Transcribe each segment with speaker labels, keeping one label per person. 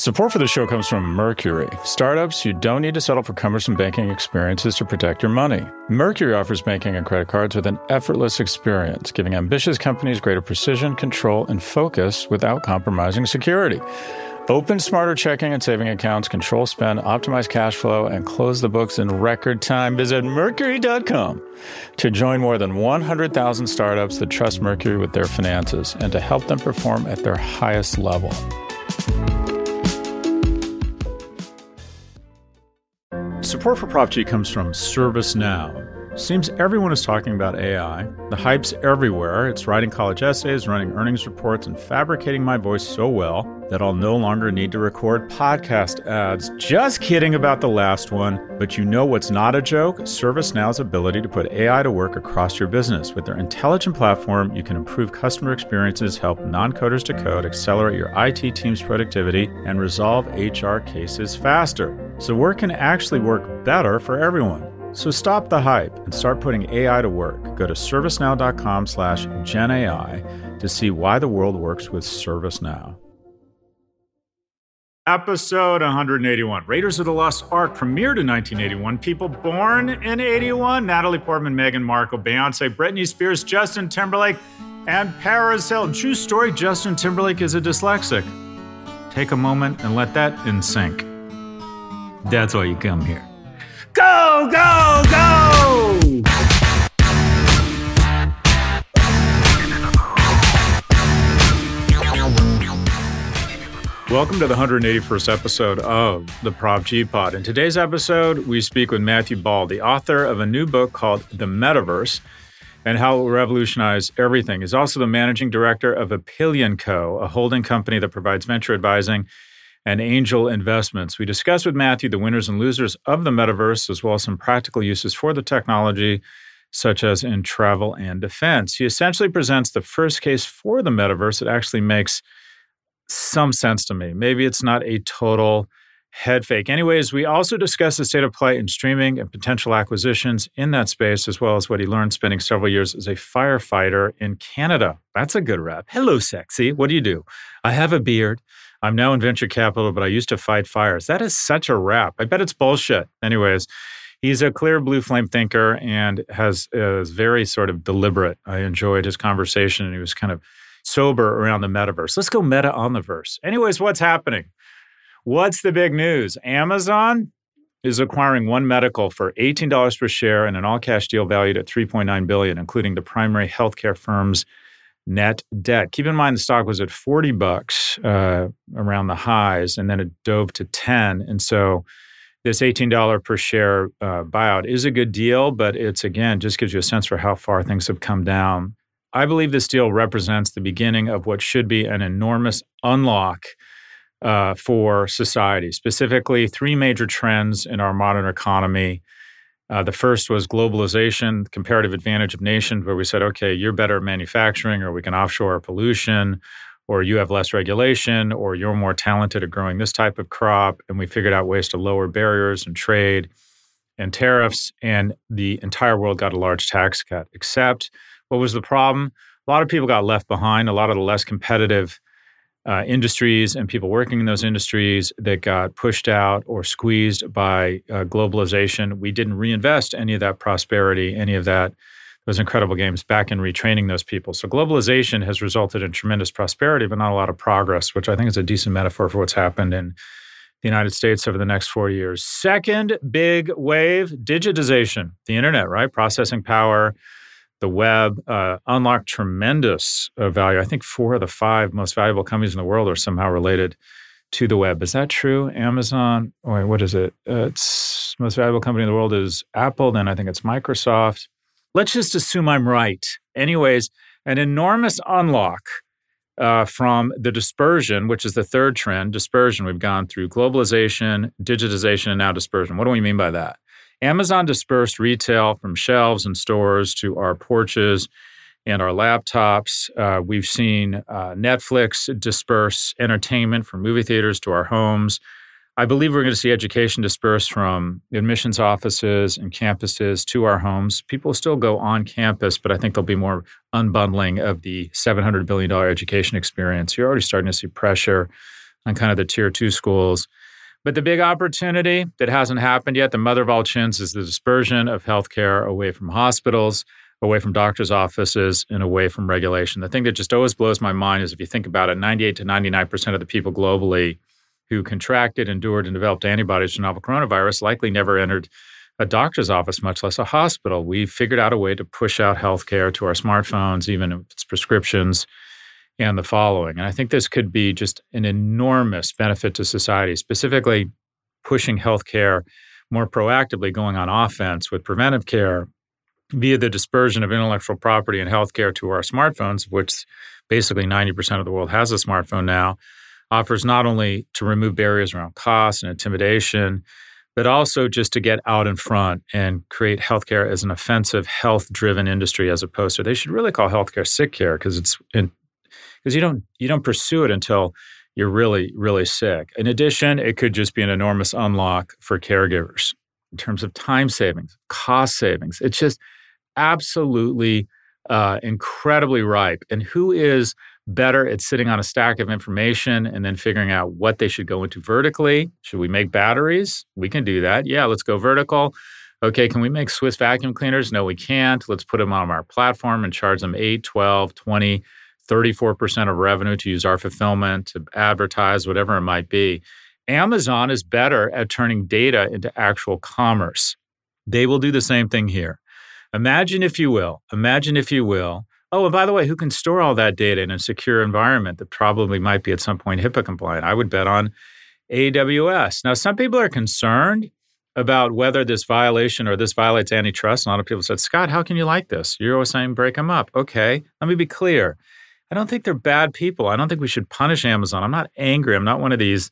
Speaker 1: Support for the show comes from Mercury, startups you don't need to settle for cumbersome banking experiences to protect your money. Mercury offers banking and credit cards with an effortless experience, giving ambitious companies greater precision, control, and focus without compromising security. Open smarter checking and saving accounts, control spend, optimize cash flow, and close the books in record time. Visit Mercury.com to join more than 100,000 startups that trust Mercury with their finances and to help them perform at their highest level. Support for Prop G comes from ServiceNow. Seems everyone is talking about AI. The hype's everywhere. It's writing college essays, running earnings reports, and fabricating my voice so well that I'll no longer need to record podcast ads. Just kidding about the last one, but you know what's not a joke? ServiceNow's ability to put AI to work across your business. With their intelligent platform, you can improve customer experiences, help non coders to code, accelerate your IT team's productivity, and resolve HR cases faster so work can actually work better for everyone. So stop the hype and start putting AI to work. Go to servicenow.com slash GenAI to see why the world works with ServiceNow. Episode 181. Raiders of the Lost Ark premiered in 1981. People born in 81. Natalie Portman, Meghan Markle, Beyonce, Britney Spears, Justin Timberlake, and Paris Hilton. True story, Justin Timberlake is a dyslexic. Take a moment and let that in sync. That's why you come here. Go, go, go! Welcome to the 181st episode of the Prop G Pod. In today's episode, we speak with Matthew Ball, the author of a new book called The Metaverse and how it will revolutionize everything. He's also the managing director of Epyllion Co., a holding company that provides venture advising and angel investments. We discuss with Matthew the winners and losers of the metaverse, as well as some practical uses for the technology, such as in travel and defense. He essentially presents the first case for the metaverse that actually makes some sense to me. Maybe it's not a total head fake. Anyways, we also discuss the state of play in streaming and potential acquisitions in that space, as well as what he learned spending several years as a firefighter in Canada. That's a good rep. Hello, sexy. What do you do? I have a beard. I'm now in venture capital, but I used to fight fires. That is such a rap. I bet it's bullshit. Anyways, he's a clear blue flame thinker and has is very sort of deliberate. I enjoyed his conversation and he was kind of sober around the metaverse. Let's go meta on the verse. Anyways, what's happening? What's the big news? Amazon is acquiring One Medical for $18 per share and an all-cash deal valued at 3.9 billion, including the primary healthcare firm's net debt. Keep in mind the stock was at 40 bucks uh, around the highs, and then it dove to 10. And so this $18 per share uh, buyout is a good deal, but it's again just gives you a sense for how far things have come down. I believe this deal represents the beginning of what should be an enormous unlock uh, for society, specifically three major trends in our modern economy uh, the first was globalization, comparative advantage of nations, where we said, okay, you're better at manufacturing, or we can offshore our pollution, or you have less regulation, or you're more talented at growing this type of crop. And we figured out ways to lower barriers and trade and tariffs. And the entire world got a large tax cut. Except, what was the problem? A lot of people got left behind. A lot of the less competitive uh, industries and people working in those industries that got pushed out or squeezed by uh, globalization. We didn't reinvest any of that prosperity, any of that those incredible games back in retraining those people. So globalization has resulted in tremendous prosperity, but not a lot of progress, which I think is a decent metaphor for what's happened in the United States over the next 40 years. Second big wave, digitization, the internet, right? Processing power, the web uh, unlocked tremendous uh, value. I think four of the five most valuable companies in the world are somehow related to the web. Is that true? Amazon, wait, what is it? Uh, it's most valuable company in the world is Apple. Then I think it's Microsoft. Let's just assume I'm right. Anyways, an enormous unlock uh, from the dispersion, which is the third trend. Dispersion. We've gone through globalization, digitization, and now dispersion. What do we mean by that? Amazon dispersed retail from shelves and stores to our porches and our laptops. Uh, we've seen uh, Netflix disperse entertainment from movie theaters to our homes. I believe we're going to see education disperse from admissions offices and campuses to our homes. People still go on campus, but I think there'll be more unbundling of the $700 billion education experience. You're already starting to see pressure on kind of the tier two schools. But the big opportunity that hasn't happened yet, the mother of all chins, is the dispersion of healthcare away from hospitals, away from doctors' offices, and away from regulation. The thing that just always blows my mind is if you think about it, 98 to 99% of the people globally who contracted, endured, and developed antibodies to novel coronavirus likely never entered a doctor's office, much less a hospital. We figured out a way to push out healthcare to our smartphones, even if it's prescriptions and the following. And I think this could be just an enormous benefit to society, specifically pushing healthcare more proactively, going on offense with preventive care via the dispersion of intellectual property and healthcare to our smartphones, which basically 90% of the world has a smartphone now, offers not only to remove barriers around cost and intimidation, but also just to get out in front and create healthcare as an offensive, health driven industry as opposed to they should really call healthcare sick care because it's because you don't you don't pursue it until you're really really sick. In addition, it could just be an enormous unlock for caregivers in terms of time savings, cost savings. It's just absolutely uh, incredibly ripe. And who is better at sitting on a stack of information and then figuring out what they should go into vertically? Should we make batteries? We can do that. Yeah, let's go vertical. Okay, can we make Swiss vacuum cleaners? No, we can't. Let's put them on our platform and charge them 8, 12, 20, 34% of revenue to use our fulfillment, to advertise, whatever it might be. Amazon is better at turning data into actual commerce. They will do the same thing here. Imagine, if you will, imagine, if you will, oh, and by the way, who can store all that data in a secure environment that probably might be at some point HIPAA compliant? I would bet on AWS. Now, some people are concerned about whether this violation or this violates antitrust. A lot of people said, Scott, how can you like this? You're always saying break them up. Okay, let me be clear. I don't think they're bad people. I don't think we should punish Amazon. I'm not angry. I'm not one of these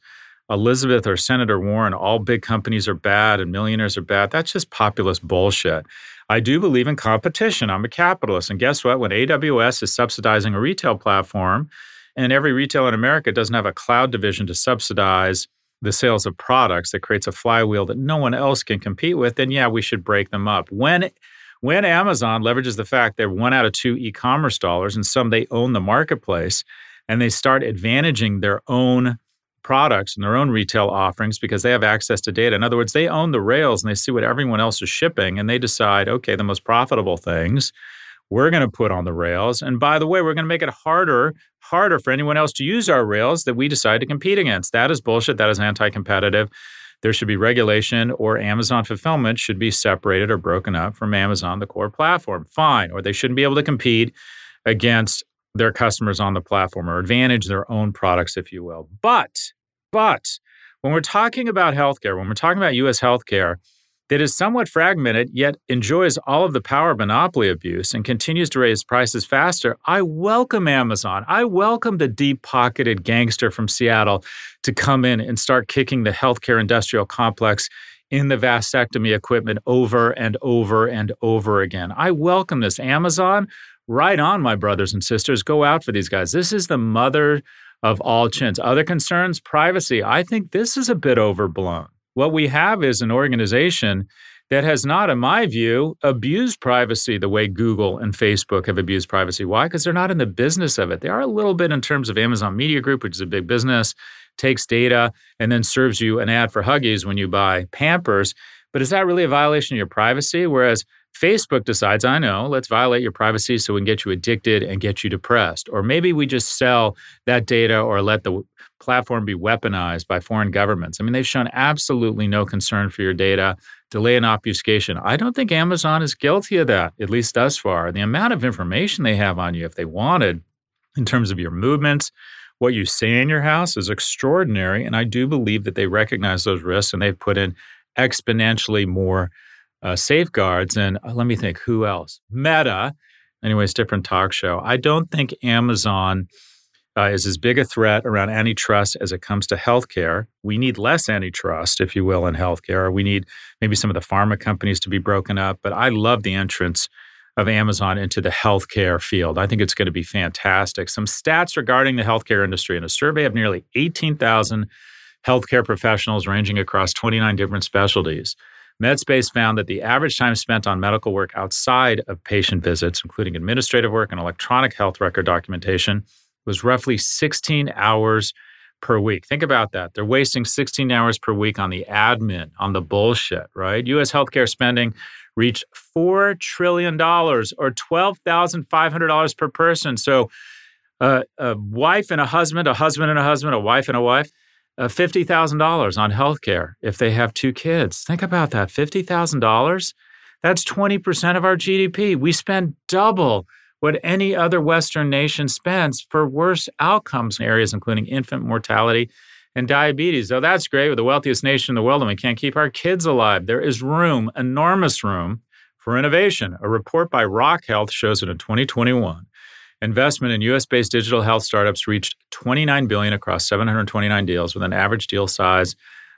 Speaker 1: Elizabeth or Senator Warren, all big companies are bad and millionaires are bad. That's just populist bullshit. I do believe in competition. I'm a capitalist. And guess what? When AWS is subsidizing a retail platform, and every retailer in America doesn't have a cloud division to subsidize the sales of products that creates a flywheel that no one else can compete with, then yeah, we should break them up. When when Amazon leverages the fact they're one out of two e-commerce dollars and some they own the marketplace and they start advantaging their own products and their own retail offerings because they have access to data. In other words, they own the rails and they see what everyone else is shipping and they decide, okay, the most profitable things we're going to put on the rails. And by the way, we're going to make it harder, harder for anyone else to use our rails that we decide to compete against. That is bullshit. That is anti-competitive. There should be regulation or Amazon fulfillment should be separated or broken up from Amazon, the core platform. Fine. Or they shouldn't be able to compete against their customers on the platform or advantage their own products, if you will. But but when we're talking about healthcare, when we're talking about US healthcare, that is somewhat fragmented, yet enjoys all of the power of monopoly abuse and continues to raise prices faster, I welcome Amazon. I welcome the deep pocketed gangster from Seattle to come in and start kicking the healthcare industrial complex in the vasectomy equipment over and over and over again. I welcome this. Amazon, right on, my brothers and sisters. Go out for these guys. This is the mother of all chins. Other concerns, privacy. I think this is a bit overblown. What we have is an organization that has not, in my view, abused privacy the way Google and Facebook have abused privacy. Why? Because they're not in the business of it. They are a little bit in terms of Amazon Media Group, which is a big business, takes data and then serves you an ad for Huggies when you buy Pampers. But is that really a violation of your privacy? Whereas Facebook decides, I know, let's violate your privacy so we can get you addicted and get you depressed. Or maybe we just sell that data or let the platform be weaponized by foreign governments. I mean, they've shown absolutely no concern for your data, delay and obfuscation. I don't think Amazon is guilty of that, at least thus far. The amount of information they have on you, if they wanted, in terms of your movements, what you say in your house is extraordinary. And I do believe that they recognize those risks and they've put in exponentially more uh, safeguards. And uh, let me think, who else? Meta. Anyways, different talk show. I don't think Amazon uh, is as big a threat around antitrust as it comes to healthcare. We need less antitrust, if you will, in healthcare. We need maybe some of the pharma companies to be broken up. But I love the entrance of Amazon into the healthcare field. I think it's going to be fantastic. Some stats regarding the healthcare industry in a survey of nearly 18,000 healthcare professionals ranging across 29 different specialties. Medscape found that the average time spent on medical work outside of patient visits, including administrative work and electronic health record documentation, was roughly 16 hours per week. Think about that. They're wasting 16 hours per week on the admin, on the bullshit, right? US healthcare spending reached $4 trillion or $12,500 per person. So uh, a wife and a husband, a husband and a husband, a wife and a wife, Uh, $50,000 on healthcare if they have two kids. Think about that $50,000. That's 20% of our GDP. We spend double what any other Western nation spends for worse outcomes in areas including infant mortality and diabetes. Oh, that's great. We're the wealthiest nation in the world and we can't keep our kids alive. There is room, enormous room for innovation. A report by Rock Health shows that in 2021, investment in US-based digital health startups reached 29 billion across 729 deals with an average deal size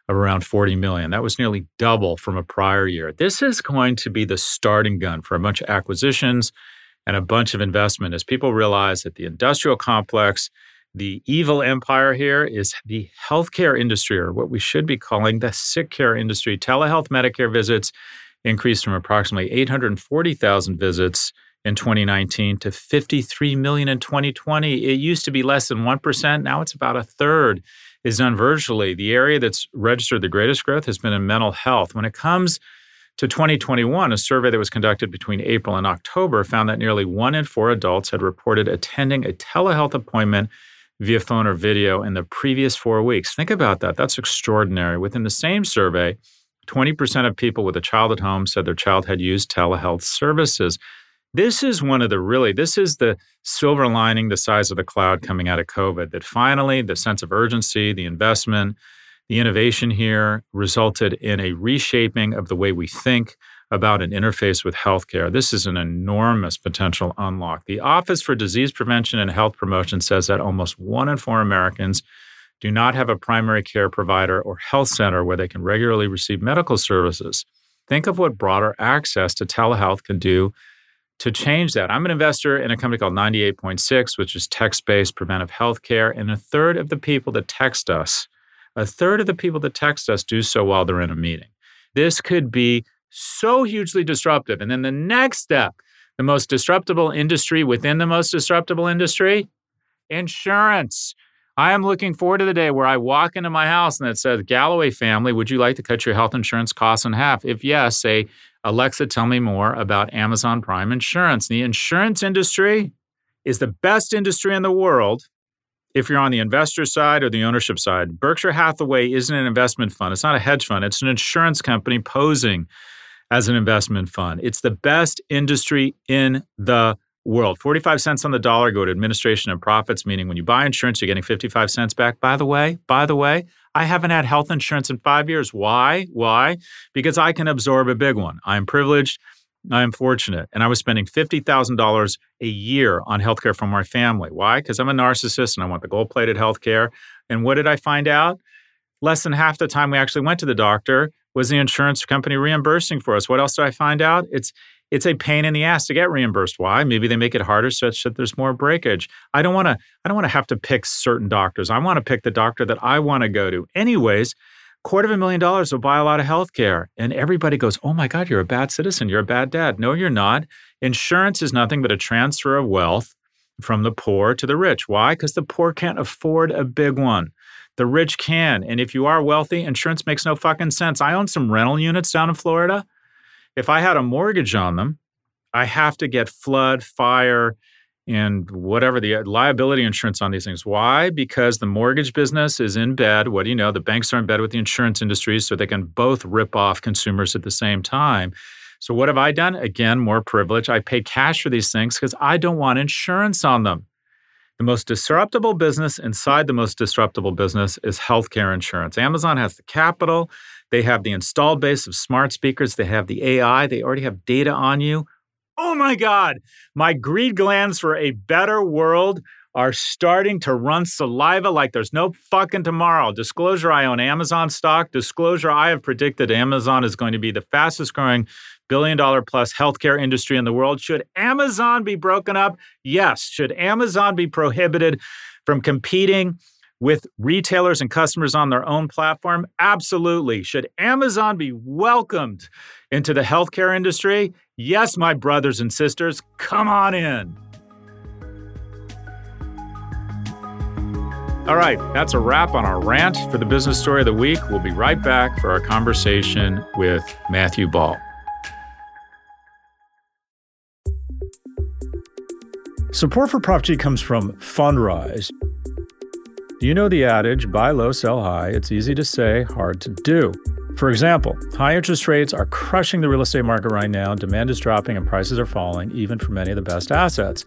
Speaker 1: of around 40 million. That was nearly double from a prior year. This is going to be the starting gun for a bunch of acquisitions and a bunch of investment as people realize that the industrial complex, the evil empire here is the healthcare industry, or what we should be calling the sick care industry. Telehealth Medicare visits increased from approximately 840,000 visits in 2019 to 53 million in 2020. It used to be less than 1%. Now it's about a third is done virtually. The area that's registered the greatest growth has been in mental health. When it comes to 2021, a survey that was conducted between April and October found that nearly one in four adults had reported attending a telehealth appointment via phone or video in the previous four weeks. Think about that. That's extraordinary. Within the same survey, 20% of people with a child at home said their child had used telehealth services. This is one of the really, this is the silver lining, the size of the cloud coming out of COVID, that finally the sense of urgency, the investment, the innovation here resulted in a reshaping of the way we think about an interface with healthcare. This is an enormous potential unlock. The Office for Disease Prevention and Health Promotion says that almost one in four Americans do not have a primary care provider or health center where they can regularly receive medical services. Think of what broader access to telehealth can do to change that. I'm an investor in a company called 98.6, which is text based preventive healthcare. And a third of the people that text us, a third of the people that text us do so while they're in a meeting. This could be so hugely disruptive. And then the next step, the most disruptible industry within the most disruptible industry, insurance. I am looking forward to the day where I walk into my house and it says, Galloway family, would you like to cut your health insurance costs in half? If yes, say, Alexa, tell me more about Amazon Prime Insurance. The insurance industry is the best industry in the world if you're on the investor side or the ownership side. Berkshire Hathaway isn't an investment fund, it's not a hedge fund, it's an insurance company posing as an investment fund. It's the best industry in the world. 45 cents on the dollar go to administration and profits, meaning when you buy insurance, you're getting 55 cents back. By the way, by the way, I haven't had health insurance in five years. Why? Why? Because I can absorb a big one. I'm privileged. I am fortunate. And I was spending $50,000 a year on healthcare for my family. Why? Because I'm a narcissist and I want the gold plated healthcare. And what did I find out? Less than half the time we actually went to the doctor was the insurance company reimbursing for us. What else did I find out? It's it's a pain in the ass to get reimbursed. Why? Maybe they make it harder such that there's more breakage. I don't want to I don't want to have to pick certain doctors. I want to pick the doctor that I want to go to. Anyways, quarter of a million dollars will buy a lot of health care. And everybody goes, Oh my God, you're a bad citizen. You're a bad dad. No, you're not. Insurance is nothing but a transfer of wealth from the poor to the rich. Why? Because the poor can't afford a big one. The rich can. And if you are wealthy, insurance makes no fucking sense. I own some rental units down in Florida. If I had a mortgage on them, I have to get flood, fire, and whatever the liability insurance on these things. Why? Because the mortgage business is in bed. What do you know? The banks are in bed with the insurance industry so they can both rip off consumers at the same time. So, what have I done? Again, more privilege. I pay cash for these things because I don't want insurance on them. The most disruptible business inside the most disruptible business is healthcare insurance. Amazon has the capital, they have the installed base of smart speakers, they have the AI, they already have data on you. Oh my God, my greed glands for a better world are starting to run saliva like there's no fucking tomorrow. Disclosure I own Amazon stock. Disclosure I have predicted Amazon is going to be the fastest growing billion dollar plus healthcare industry in the world. Should Amazon be broken up? Yes. Should Amazon be prohibited from competing with retailers and customers on their own platform? Absolutely. Should Amazon be welcomed into the healthcare industry? Yes, my brothers and sisters, come on in. All right, that's a wrap on our rant for the business story of the week. We'll be right back for our conversation with Matthew Ball. Support for Prop G comes from Fundrise. You know the adage, buy low, sell high? It's easy to say, hard to do. For example, high interest rates are crushing the real estate market right now. Demand is dropping and prices are falling, even for many of the best assets.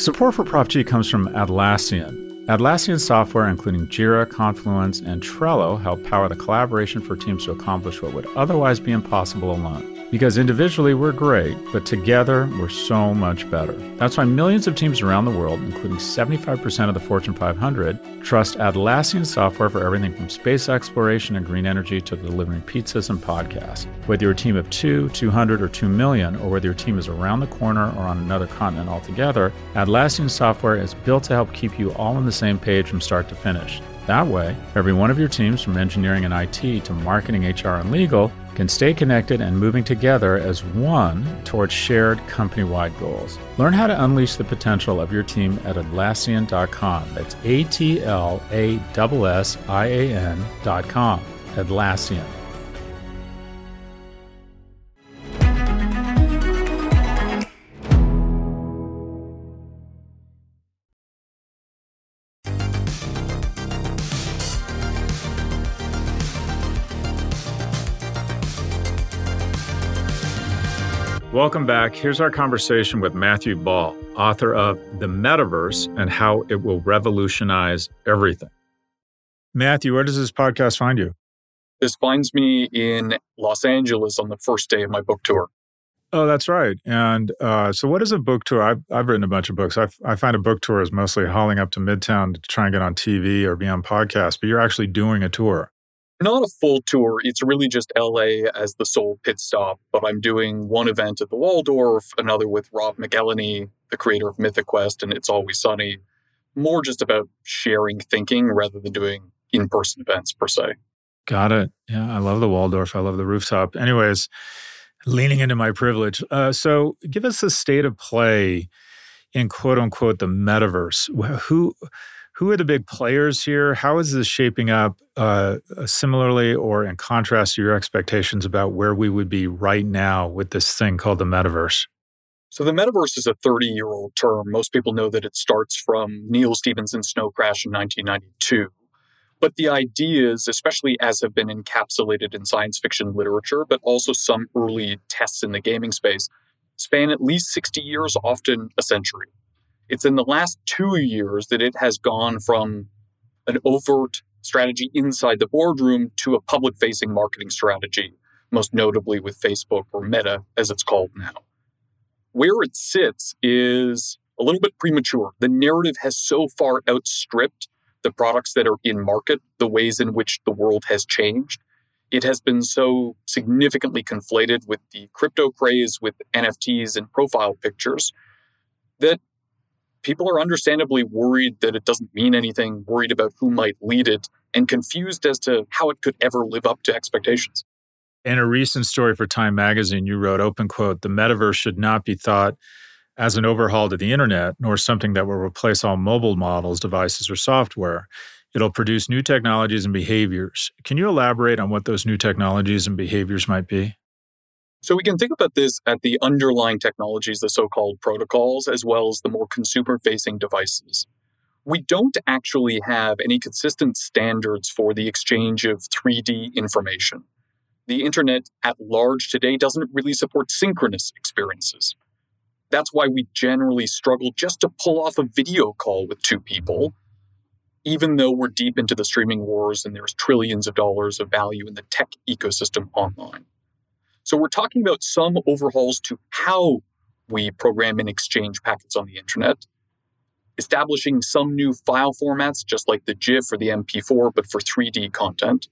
Speaker 1: Support for Prop G comes from Atlassian. Atlassian software, including Jira, Confluence, and Trello, help power the collaboration for teams to accomplish what would otherwise be impossible alone. Because individually we're great, but together we're so much better. That's why millions of teams around the world, including 75% of the Fortune 500, trust Atlassian software for everything from space exploration and green energy to delivering pizzas and podcasts. Whether you're a team of 2, 200, or 2 million, or whether your team is around the corner or on another continent altogether, Atlassian software is built to help keep you all on the same page from start to finish. That way, every one of your teams, from engineering and IT to marketing, HR, and legal, can stay connected and moving together as one towards shared company wide goals. Learn how to unleash the potential of your team at Atlassian.com. That's A T L A S S I A N.com. Atlassian. Welcome back. Here's our conversation with Matthew Ball, author of The Metaverse and How It Will Revolutionize Everything. Matthew, where does this podcast find you?
Speaker 2: This finds me in Los Angeles on the first day of my book tour.
Speaker 1: Oh, that's right. And uh, so, what is a book tour? I've, I've written a bunch of books. I've, I find a book tour is mostly hauling up to Midtown to try and get on TV or be on podcasts, but you're actually doing a tour
Speaker 2: not a full tour. It's really just LA as the sole pit stop. But I'm doing one event at the Waldorf, another with Rob McElhenney, the creator of Mythic Quest and It's Always Sunny. More just about sharing thinking rather than doing in person events per se.
Speaker 1: Got it. Yeah, I love the Waldorf. I love the rooftop. Anyways, leaning into my privilege. Uh, so give us a state of play in quote unquote the metaverse. Who who are the big players here? How is this shaping up uh, similarly or in contrast to your expectations about where we would be right now with this thing called the metaverse?
Speaker 2: So, the metaverse is a 30 year old term. Most people know that it starts from Neal Stephenson's Snow Crash in 1992. But the ideas, especially as have been encapsulated in science fiction literature, but also some early tests in the gaming space, span at least 60 years, often a century. It's in the last two years that it has gone from an overt strategy inside the boardroom to a public facing marketing strategy, most notably with Facebook or Meta, as it's called now. Where it sits is a little bit premature. The narrative has so far outstripped the products that are in market, the ways in which the world has changed. It has been so significantly conflated with the crypto craze, with NFTs and profile pictures, that people are understandably worried that it doesn't mean anything, worried about who might lead it, and confused as to how it could ever live up to expectations.
Speaker 1: In a recent story for Time magazine, you wrote, open quote, the metaverse should not be thought as an overhaul to the internet, nor something that will replace all mobile models, devices, or software. It'll produce new technologies and behaviors. Can you elaborate on what those new technologies and behaviors might be?
Speaker 2: So we can think about this at the underlying technologies, the so called protocols, as well as the more consumer facing devices. We don't actually have any consistent standards for the exchange of 3D information. The internet at large today doesn't really support synchronous experiences. That's why we generally struggle just to pull off a video call with two people, even though we're deep into the streaming wars and there's trillions of dollars of value in the tech ecosystem online. So we're talking about some overhauls to how we program and exchange packets on the internet. establishing some new file formats, just like the GIF or the MP4, but for 3D content.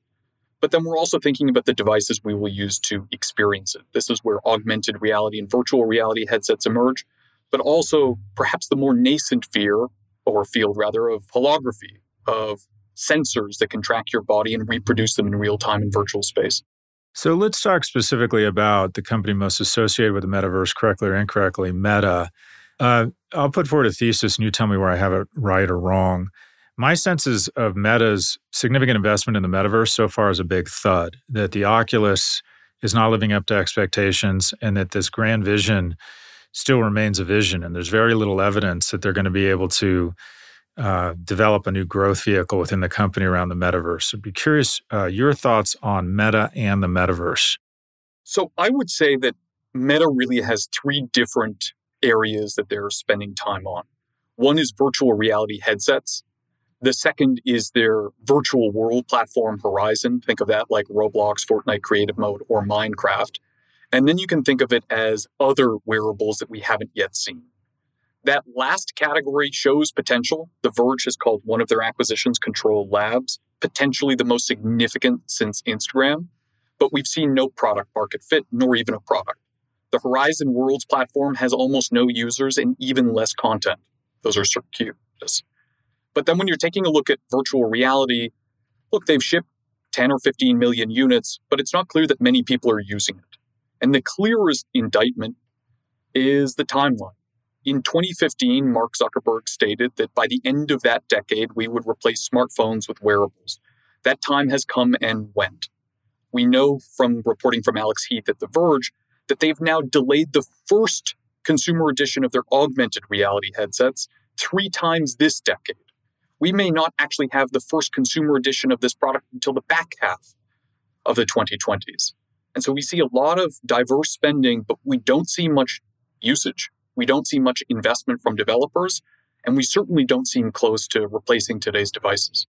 Speaker 2: But then we're also thinking about the devices we will use to experience it. This is where augmented reality and virtual reality headsets emerge, but also perhaps the more nascent fear, or field rather, of holography, of sensors that can track your body and reproduce them in real time in virtual space.
Speaker 1: So let's talk specifically about the company most associated with the metaverse, correctly or incorrectly, Meta. Uh, I'll put forward a thesis and you tell me where I have it right or wrong. My sense is of Meta's significant investment in the metaverse so far is a big thud, that the Oculus is not living up to expectations and that this grand vision still remains a vision. And there's very little evidence that they're going to be able to uh, develop a new growth vehicle within the company around the metaverse. I'd be curious uh, your thoughts on Meta and the metaverse.
Speaker 2: So I would say that Meta really has three different areas that they're spending time on. One is virtual reality headsets. The second is their virtual world platform Horizon. Think of that like Roblox, Fortnite Creative Mode, or Minecraft. And then you can think of it as other wearables that we haven't yet seen. That last category shows potential. The Verge has called one of their acquisitions Control Labs, potentially the most significant since Instagram. But we've seen no product market fit, nor even a product. The Horizon Worlds platform has almost no users and even less content. Those are circuitous. But then when you're taking a look at virtual reality, look, they've shipped 10 or 15 million units, but it's not clear that many people are using it. And the clearest indictment is the timeline. In 2015, Mark Zuckerberg stated that by the end of that decade, we would replace smartphones with wearables. That time has come and went. We know from reporting from Alex Heath at The Verge that they've now delayed the first consumer edition of their augmented reality headsets three times this decade. We may not actually have the first consumer edition of this product until the back half of the 2020s. And so we see a lot of diverse spending, but we don't see much usage. We don't see much investment from developers. And we certainly don't seem close to replacing today's devices.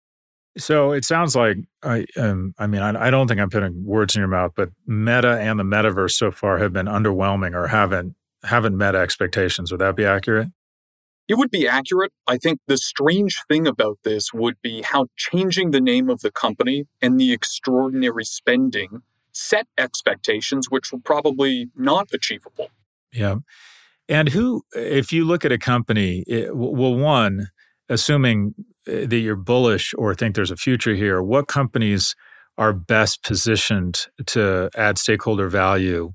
Speaker 1: So it sounds like I, um, I mean, I, I, don't think I'm putting words in your mouth, but Meta and the metaverse so far have been underwhelming or haven't haven't met expectations. Would that be accurate?
Speaker 2: It would be accurate. I think the strange thing about this would be how changing the name of the company and the extraordinary spending set expectations, which were probably not achievable.
Speaker 1: Yeah. And who, if you look at a company, it, well, one, assuming uh, that you're bullish or think there's a future here, what companies are best positioned to add stakeholder value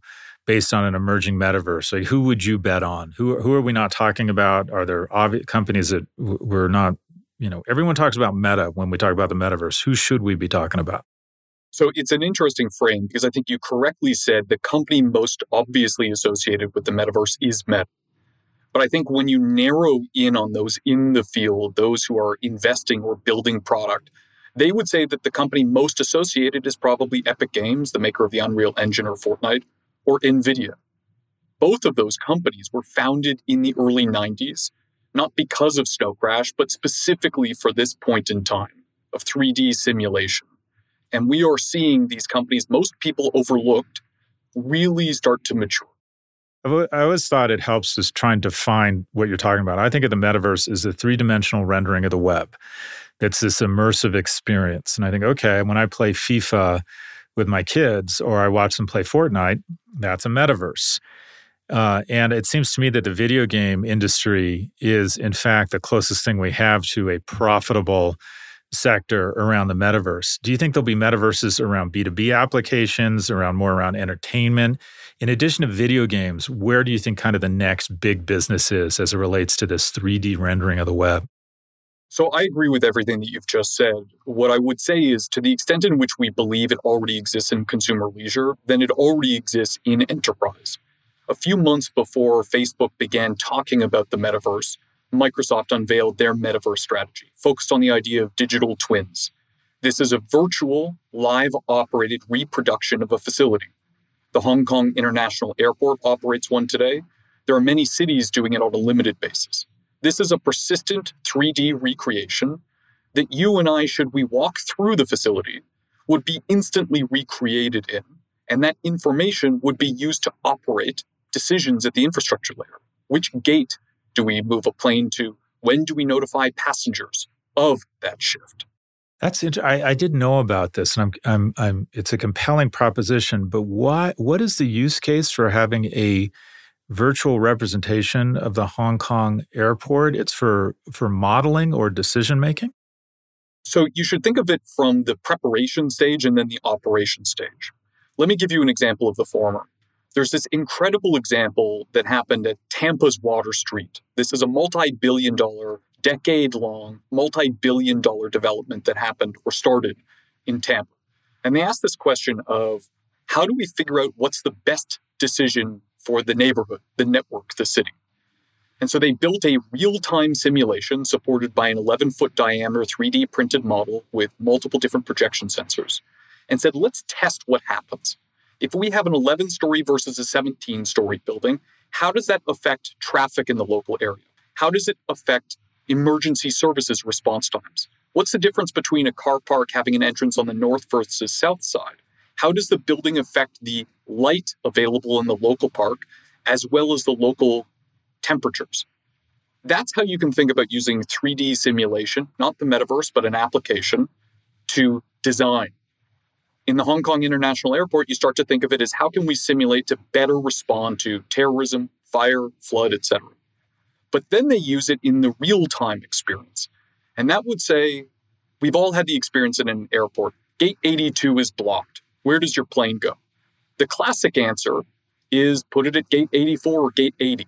Speaker 1: based on an emerging metaverse? Like, who would you bet on? Who who are we not talking about? Are there obvious companies that we're not? You know, everyone talks about Meta when we talk about the metaverse. Who should we be talking about?
Speaker 2: So it's an interesting frame because I think you correctly said the company most obviously associated with the metaverse is Meta. But I think when you narrow in on those in the field, those who are investing or building product, they would say that the company most associated is probably Epic Games, the maker of the Unreal Engine or Fortnite, or Nvidia. Both of those companies were founded in the early 90s, not because of Snow Crash, but specifically for this point in time of 3D simulation. And we are seeing these companies most people overlooked really start to mature.
Speaker 1: I always thought it helps us trying to define what you're talking about. I think of the metaverse as a three dimensional rendering of the web. It's this immersive experience. And I think, okay, when I play FIFA with my kids or I watch them play Fortnite, that's a metaverse. Uh, and it seems to me that the video game industry is, in fact, the closest thing we have to a profitable sector around the metaverse. Do you think there'll be metaverses around B2B applications, around more around entertainment? In addition to video games, where do you think kind of the next big business is as it relates to this 3D rendering of the web?
Speaker 2: So I agree with everything that you've just said. What I would say is to the extent in which we believe it already exists in consumer leisure, then it already exists in enterprise. A few months before Facebook began talking about the metaverse, Microsoft unveiled their metaverse strategy, focused on the idea of digital twins. This is a virtual, live operated reproduction of a facility. The Hong Kong International Airport operates one today. There are many cities doing it on a limited basis. This is a persistent 3D recreation that you and I, should we walk through the facility, would be instantly recreated in. And that information would be used to operate decisions at the infrastructure layer. Which gate do we move a plane to? When do we notify passengers of that shift?
Speaker 1: That's int- I, I didn't know about this, and I'm, I'm, I'm. It's a compelling proposition, but why? What is the use case for having a virtual representation of the Hong Kong airport? It's for for modeling or decision making.
Speaker 2: So you should think of it from the preparation stage and then the operation stage. Let me give you an example of the former. There's this incredible example that happened at Tampa's Water Street. This is a multi billion dollar, decade long, multi billion dollar development that happened or started in Tampa. And they asked this question of how do we figure out what's the best decision for the neighborhood, the network, the city? And so they built a real time simulation supported by an 11 foot diameter 3D printed model with multiple different projection sensors and said, let's test what happens. If we have an 11 story versus a 17 story building, how does that affect traffic in the local area? How does it affect emergency services response times? What's the difference between a car park having an entrance on the north versus south side? How does the building affect the light available in the local park as well as the local temperatures? That's how you can think about using 3D simulation, not the metaverse, but an application to design in the Hong Kong International Airport, you start to think of it as how can we simulate to better respond to terrorism, fire, flood, etc. But then they use it in the real time experience. And that would say we've all had the experience in an airport. Gate 82 is blocked. Where does your plane go? The classic answer is put it at gate 84 or gate 80.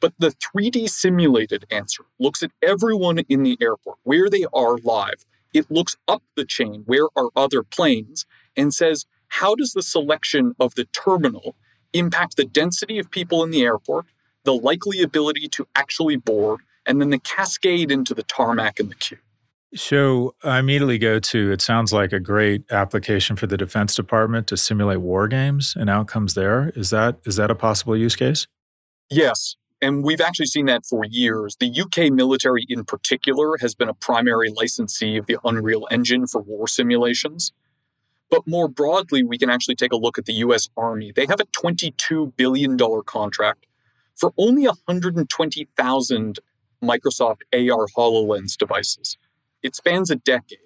Speaker 2: But the 3D simulated answer looks at everyone in the airport, where they are live, it looks up the chain where are other planes and says, how does the selection of the terminal impact the density of people in the airport, the likely ability to actually board, and then the cascade into the tarmac and the queue?
Speaker 1: So I immediately go to it sounds like a great application for the Defense Department to simulate war games and outcomes there. Is that is that a possible use case?
Speaker 2: Yes. And we've actually seen that for years. The UK military, in particular, has been a primary licensee of the Unreal Engine for war simulations. But more broadly, we can actually take a look at the US Army. They have a $22 billion contract for only 120,000 Microsoft AR HoloLens devices. It spans a decade.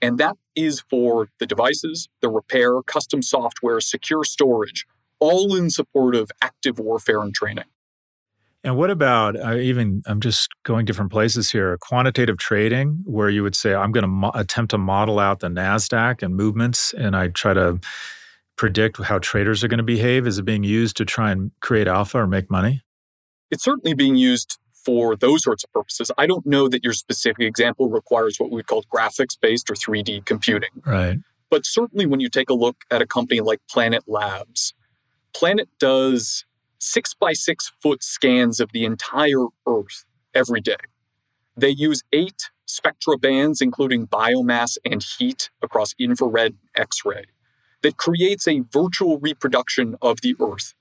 Speaker 2: And that is for the devices, the repair, custom software, secure storage, all in support of active warfare and training.
Speaker 1: And what about uh, even, I'm just going different places here, quantitative trading, where you would say, I'm going to mo- attempt to model out the NASDAQ and movements, and I try to predict how traders are going to behave? Is it being used to try and create alpha or make money?
Speaker 2: It's certainly being used for those sorts of purposes. I don't know that your specific example requires what we call graphics based or 3D computing.
Speaker 1: Right.
Speaker 2: But certainly when you take a look at a company like Planet Labs, Planet does six by six foot scans of the entire Earth every day. They use eight spectra bands, including biomass and heat across infrared X ray, that creates a virtual reproduction of the Earth.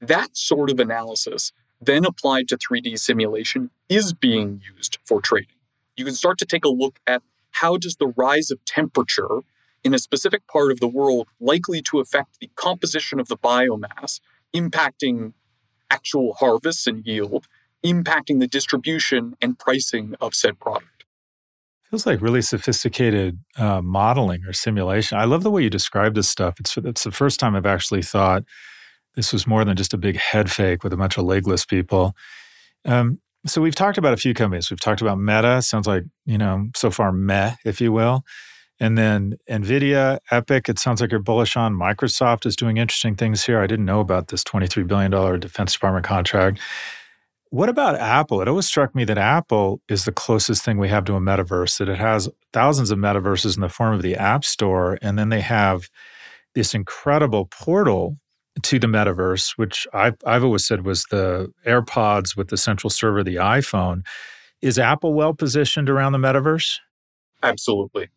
Speaker 2: That sort of analysis, then applied to 3D simulation, is being used for trading. You can start to take a look at how does the rise of temperature in a specific part of the world likely to affect the composition of the biomass, impacting actual harvests and yield, impacting the distribution and pricing of said product.
Speaker 1: Feels like really sophisticated uh, modeling or simulation. I love the way you describe this stuff. It's it's the first time I've actually thought this was more than just a big head fake with a bunch of legless people. Um, so we've talked about a few companies. We've talked about Meta. Sounds like you know so far meh, if you will. And then NVIDIA, Epic, it sounds like you're bullish on. Microsoft is doing interesting things here. I didn't know about this $23 billion Defense Department contract. What about Apple? It always struck me that Apple is the closest thing we have to a metaverse, that it has thousands of metaverses in the form of the App Store. And then they have this incredible portal to the metaverse, which I've, I've always said was the AirPods with the central server, the iPhone. Is Apple well positioned around the metaverse?
Speaker 2: Absolutely.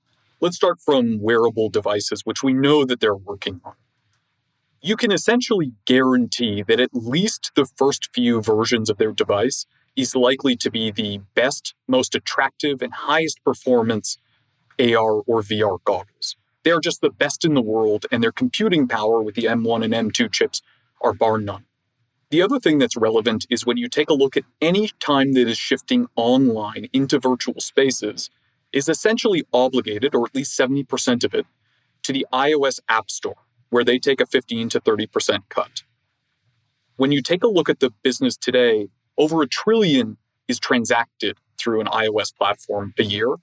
Speaker 2: Let's start from wearable devices, which we know that they're working on. You can essentially guarantee that at least the first few versions of their device is likely to be the best, most attractive, and highest performance AR or VR goggles. They're just the best in the world, and their computing power with the M1 and M2 chips are bar none. The other thing that's relevant is when you take a look at any time that is shifting online into virtual spaces, is essentially obligated, or at least 70% of it, to the iOS App Store, where they take a 15 to 30% cut. When you take a look at the business today, over a trillion is transacted through an iOS platform a year,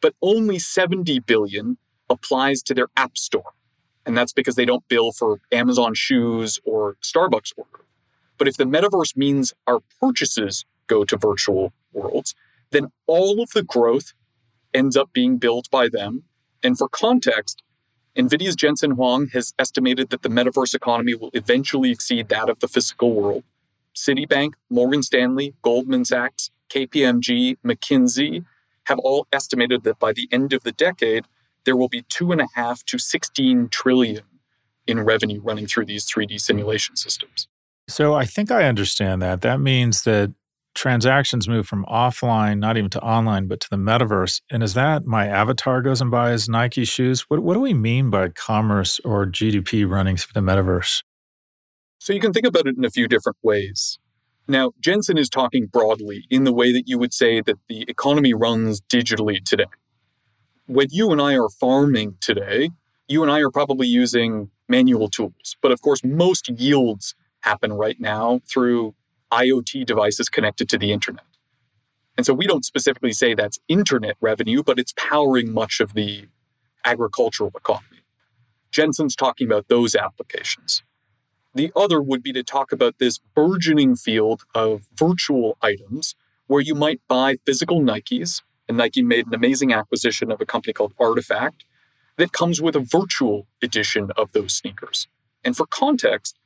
Speaker 2: but only 70 billion applies to their App Store. And that's because they don't bill for Amazon shoes or Starbucks order. But if the metaverse means our purchases go to virtual worlds, then all of the growth ends up being built by them. And for context, NVIDIA's Jensen Huang has estimated that the metaverse economy will eventually exceed that of the physical world. Citibank, Morgan Stanley, Goldman Sachs, KPMG, McKinsey have all estimated that by the end of the decade, there will be two and a half to 16 trillion in revenue running through these 3D simulation systems.
Speaker 1: So I think I understand that. That means that transactions move from offline, not even to online, but to the metaverse. And is that my avatar goes and buys Nike shoes? What, what do we mean by commerce or GDP running through the metaverse?
Speaker 2: So you can think about it in a few different ways. Now, Jensen is talking broadly in the way that you would say that the economy runs digitally today. When you and I are farming today, you and I are probably using manual tools. But of course, most yields happen right now through IoT devices connected to the internet. And so we don't specifically say that's internet revenue, but it's powering much of the agricultural economy. Jensen's talking about those applications. The other would be to talk about this burgeoning field of virtual items where you might buy physical Nikes, and Nike made an amazing acquisition of a company called Artifact that comes with a virtual edition of those sneakers. And for context,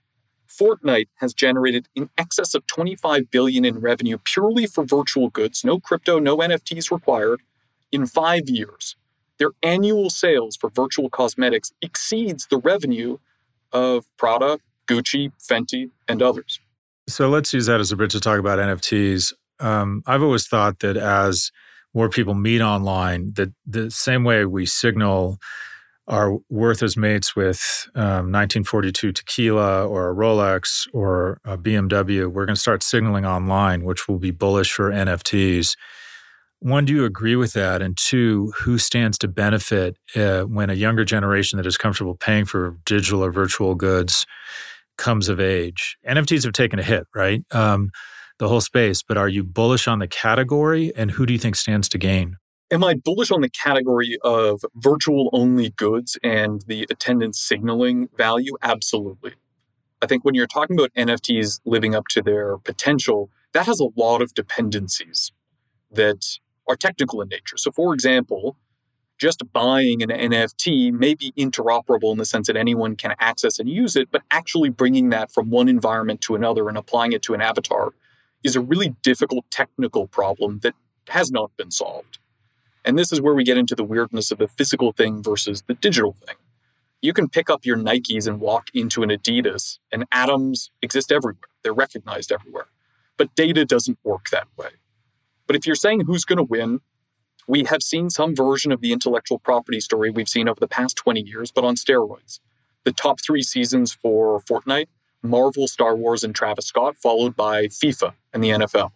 Speaker 2: Fortnite has generated in excess of 25 billion in revenue purely for virtual goods, no crypto, no NFTs required, in 5 years. Their annual sales for virtual cosmetics exceeds the revenue of Prada, Gucci, Fenty, and others.
Speaker 1: So let's use that as a bridge to talk about NFTs. Um, I've always thought that as more people meet online, that the same way we signal are worth as mates with um, 1942 tequila or a Rolex or a BMW, we're going to start signaling online, which will be bullish for NFTs. One, do you agree with that? And two, who stands to benefit uh, when a younger generation that is comfortable paying for digital or virtual goods comes of age? NFTs have taken a hit, right? Um, the whole space, but are you bullish on the category and who do you think stands to gain?
Speaker 2: Am I bullish on the category of virtual only goods and the attendance signaling value? Absolutely. I think when you're talking about NFTs living up to their potential, that has a lot of dependencies that are technical in nature. So, for example, just buying an NFT may be interoperable in the sense that anyone can access and use it, but actually bringing that from one environment to another and applying it to an avatar is a really difficult technical problem that has not been solved. And this is where we get into the weirdness of the physical thing versus the digital thing. You can pick up your Nikes and walk into an Adidas, and atoms exist everywhere. They're recognized everywhere. But data doesn't work that way. But if you're saying who's going to win, we have seen some version of the intellectual property story we've seen over the past 20 years, but on steroids. The top three seasons for Fortnite Marvel, Star Wars, and Travis Scott, followed by FIFA and the NFL.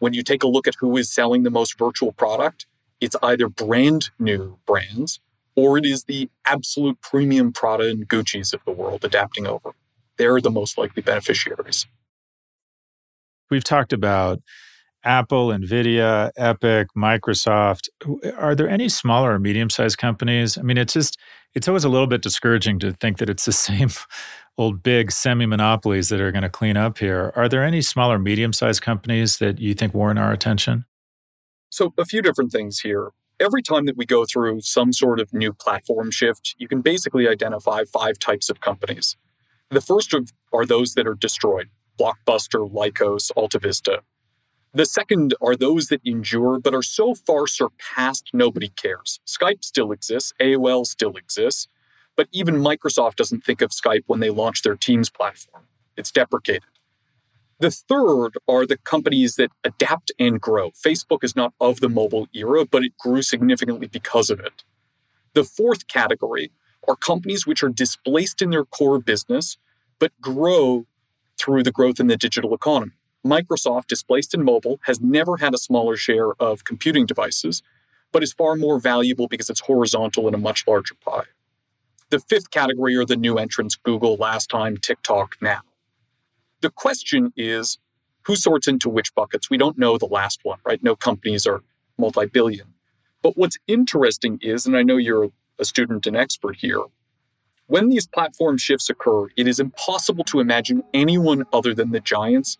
Speaker 2: When you take a look at who is selling the most virtual product, it's either brand new brands or it is the absolute premium Prada and Gucci's of the world adapting over. They're the most likely beneficiaries.
Speaker 1: We've talked about Apple, Nvidia, Epic, Microsoft. Are there any smaller or medium sized companies? I mean, it's just, it's always a little bit discouraging to think that it's the same old big semi monopolies that are going to clean up here. Are there any smaller, medium sized companies that you think warrant our attention?
Speaker 2: So, a few different things here. Every time that we go through some sort of new platform shift, you can basically identify five types of companies. The first of, are those that are destroyed Blockbuster, Lycos, AltaVista. The second are those that endure but are so far surpassed nobody cares. Skype still exists, AOL still exists, but even Microsoft doesn't think of Skype when they launch their Teams platform. It's deprecated. The third are the companies that adapt and grow. Facebook is not of the mobile era, but it grew significantly because of it. The fourth category are companies which are displaced in their core business, but grow through the growth in the digital economy. Microsoft, displaced in mobile, has never had a smaller share of computing devices, but is far more valuable because it's horizontal in a much larger pie. The fifth category are the new entrants Google, last time, TikTok, now. The question is who sorts into which buckets? We don't know the last one, right? No companies are multi billion. But what's interesting is, and I know you're a student and expert here, when these platform shifts occur, it is impossible to imagine anyone other than the giants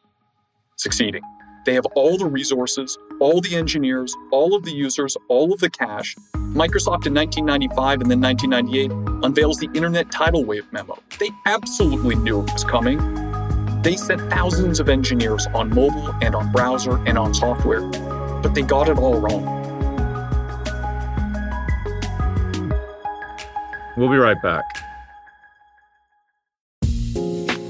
Speaker 2: succeeding. They have all the resources, all the engineers, all of the users, all of the cash. Microsoft in 1995 and then 1998 unveils the Internet Tidal Wave memo. They absolutely knew it was coming. They sent thousands of engineers on mobile and on browser and on software, but they got it all wrong.
Speaker 1: We'll be right back.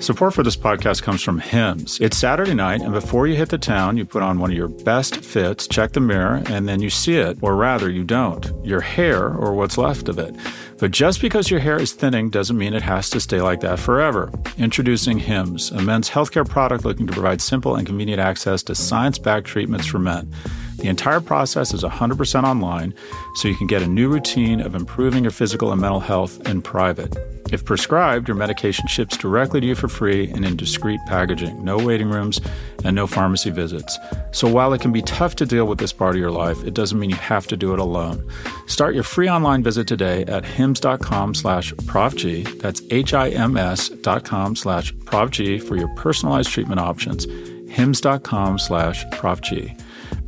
Speaker 1: Support for this podcast comes from Hims. It's Saturday night, and before you hit the town, you put on one of your best fits, check the mirror, and then you see it, or rather, you don't. Your hair, or what's left of it. But just because your hair is thinning doesn't mean it has to stay like that forever. Introducing Hims, a men's healthcare product looking to provide simple and convenient access to science backed treatments for men. The entire process is 100% online, so you can get a new routine of improving your physical and mental health in private. If prescribed, your medication ships directly to you for free and in discreet packaging, no waiting rooms, and no pharmacy visits. So while it can be tough to deal with this part of your life, it doesn't mean you have to do it alone. Start your free online visit today at hims.com slash profg. That's H-I-M-S dot com slash profg for your personalized treatment options. hims.com slash profg.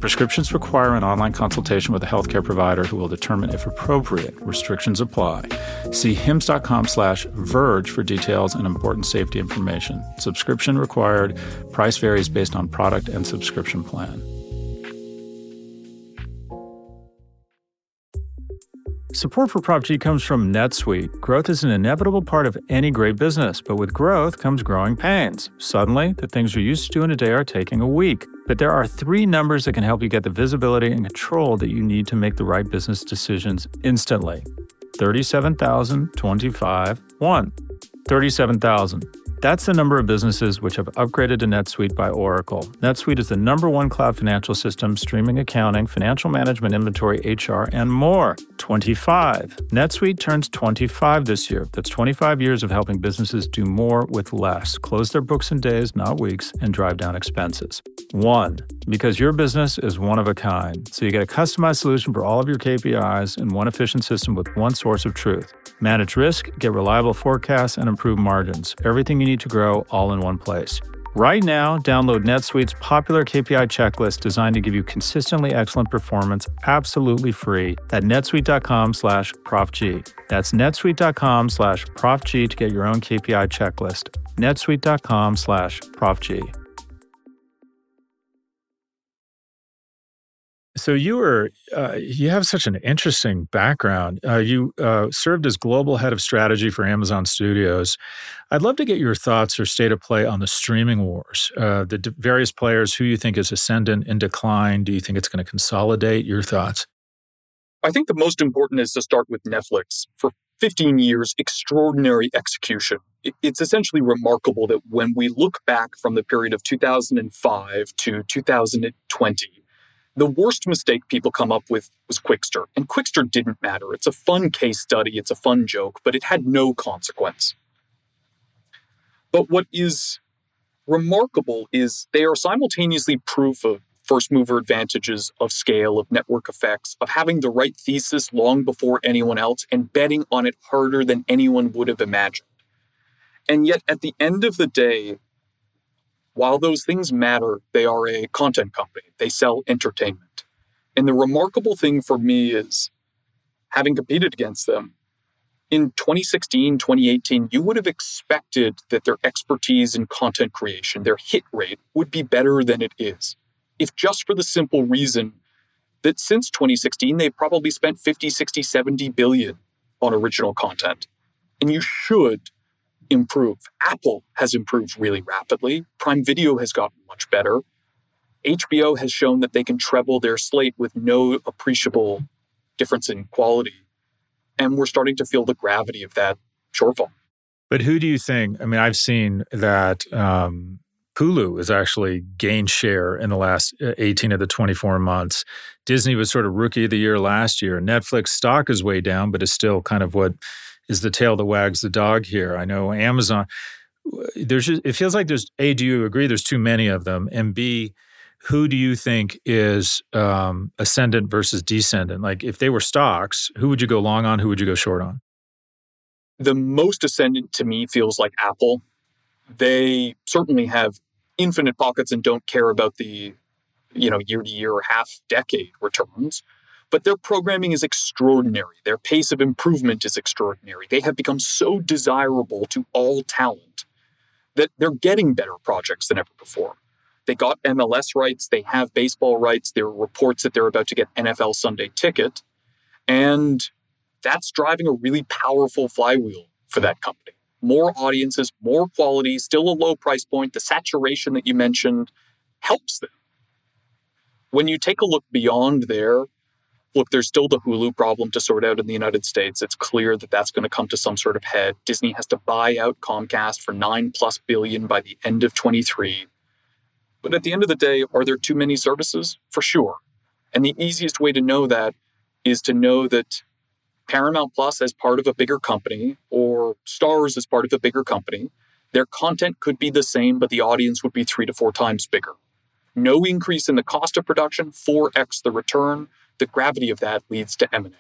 Speaker 1: Prescriptions require an online consultation with a healthcare provider who will determine if appropriate. Restrictions apply. See hims.com slash verge for details and important safety information. Subscription required. Price varies based on product and subscription plan. Support for Prop G comes from NetSuite. Growth is an inevitable part of any great business, but with growth comes growing pains. Suddenly, the things you're used to doing a day are taking a week. But there are three numbers that can help you get the visibility and control that you need to make the right business decisions instantly 37,025, 1. 37,000. That's the number of businesses which have upgraded to NetSuite by Oracle. NetSuite is the number one cloud financial system, streaming accounting, financial management, inventory, HR, and more. 25. NetSuite turns 25 this year. That's 25 years of helping businesses do more with less, close their books in days, not weeks, and drive down expenses. One, because your business is one of a kind. So you get a customized solution for all of your KPIs in one efficient system with one source of truth. Manage risk, get reliable forecasts, and improve margins. Everything you need to grow all in one place. Right now, download NetSuite's popular KPI checklist designed to give you consistently excellent performance absolutely free at netsuite.com slash profg. That's netsuite.com slash profg to get your own KPI checklist. netsuite.com slash profg. So you were uh, you have such an interesting background. Uh, you uh, served as global head of strategy for Amazon Studios. I'd love to get your thoughts or state of play on the streaming wars. Uh, the d- various players who you think is ascendant in decline. Do you think it's going to consolidate? Your thoughts?
Speaker 2: I think the most important is to start with Netflix. For 15 years, extraordinary execution. It's essentially remarkable that when we look back from the period of 2005 to 2020 the worst mistake people come up with was Qwikster. And Qwikster didn't matter. It's a fun case study, it's a fun joke, but it had no consequence. But what is remarkable is they are simultaneously proof of first mover advantages of scale, of network effects, of having the right thesis long before anyone else and betting on it harder than anyone would have imagined. And yet, at the end of the day, while those things matter, they are a content company. They sell entertainment. And the remarkable thing for me is having competed against them in 2016, 2018, you would have expected that their expertise in content creation, their hit rate, would be better than it is. If just for the simple reason that since 2016, they've probably spent 50, 60, 70 billion on original content. And you should improve. Apple has improved really rapidly. Prime Video has gotten much better. HBO has shown that they can treble their slate with no appreciable difference in quality. And we're starting to feel the gravity of that shortfall.
Speaker 1: But who do you think? I mean, I've seen that um, Hulu has actually gained share in the last uh, 18 of the 24 months. Disney was sort of rookie of the year last year. Netflix stock is way down, but is still kind of what is the tail that wags the dog here. I know Amazon. There's just, it feels like there's a. Do you agree? There's too many of them, and b. Who do you think is um, ascendant versus descendant? Like, if they were stocks, who would you go long on? Who would you go short on?
Speaker 2: The most ascendant to me feels like Apple. They certainly have infinite pockets and don't care about the you know year to year or half decade returns but their programming is extraordinary. Their pace of improvement is extraordinary. They have become so desirable to all talent that they're getting better projects than ever before. They got MLS rights. They have baseball rights. There are reports that they're about to get NFL Sunday ticket. And that's driving a really powerful flywheel for that company. More audiences, more quality, still a low price point. The saturation that you mentioned helps them. When you take a look beyond there, look, there's still the Hulu problem to sort out in the United States. It's clear that that's going to come to some sort of head. Disney has to buy out Comcast for nine plus billion by the end of 23. But at the end of the day, are there too many services? For sure. And the easiest way to know that is to know that Paramount Plus as part of a bigger company or Starz as part of a bigger company, their content could be the same, but the audience would be three to four times bigger. No increase in the cost of production, 4x the return. The gravity of that leads to M&A.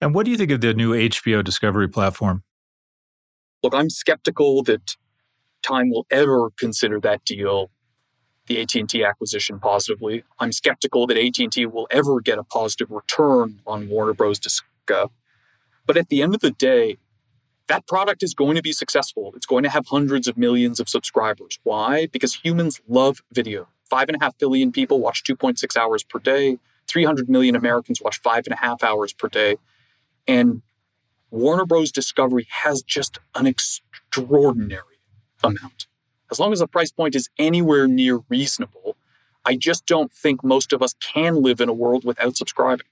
Speaker 1: And what do you think of the new HBO Discovery platform?
Speaker 2: Look, I'm skeptical that Time will ever consider that deal, the AT&T acquisition positively. I'm skeptical that AT&T will ever get a positive return on Warner Bros. Discovery. But at the end of the day, that product is going to be successful. It's going to have hundreds of millions of subscribers. Why? Because humans love video. Five and a half billion people watch 2.6 hours per day. 300 million Americans watch five and a half hours per day. And Warner Bros. Discovery has just an extraordinary amount. As long as the price point is anywhere near reasonable, I just don't think most of us can live in a world without subscribing.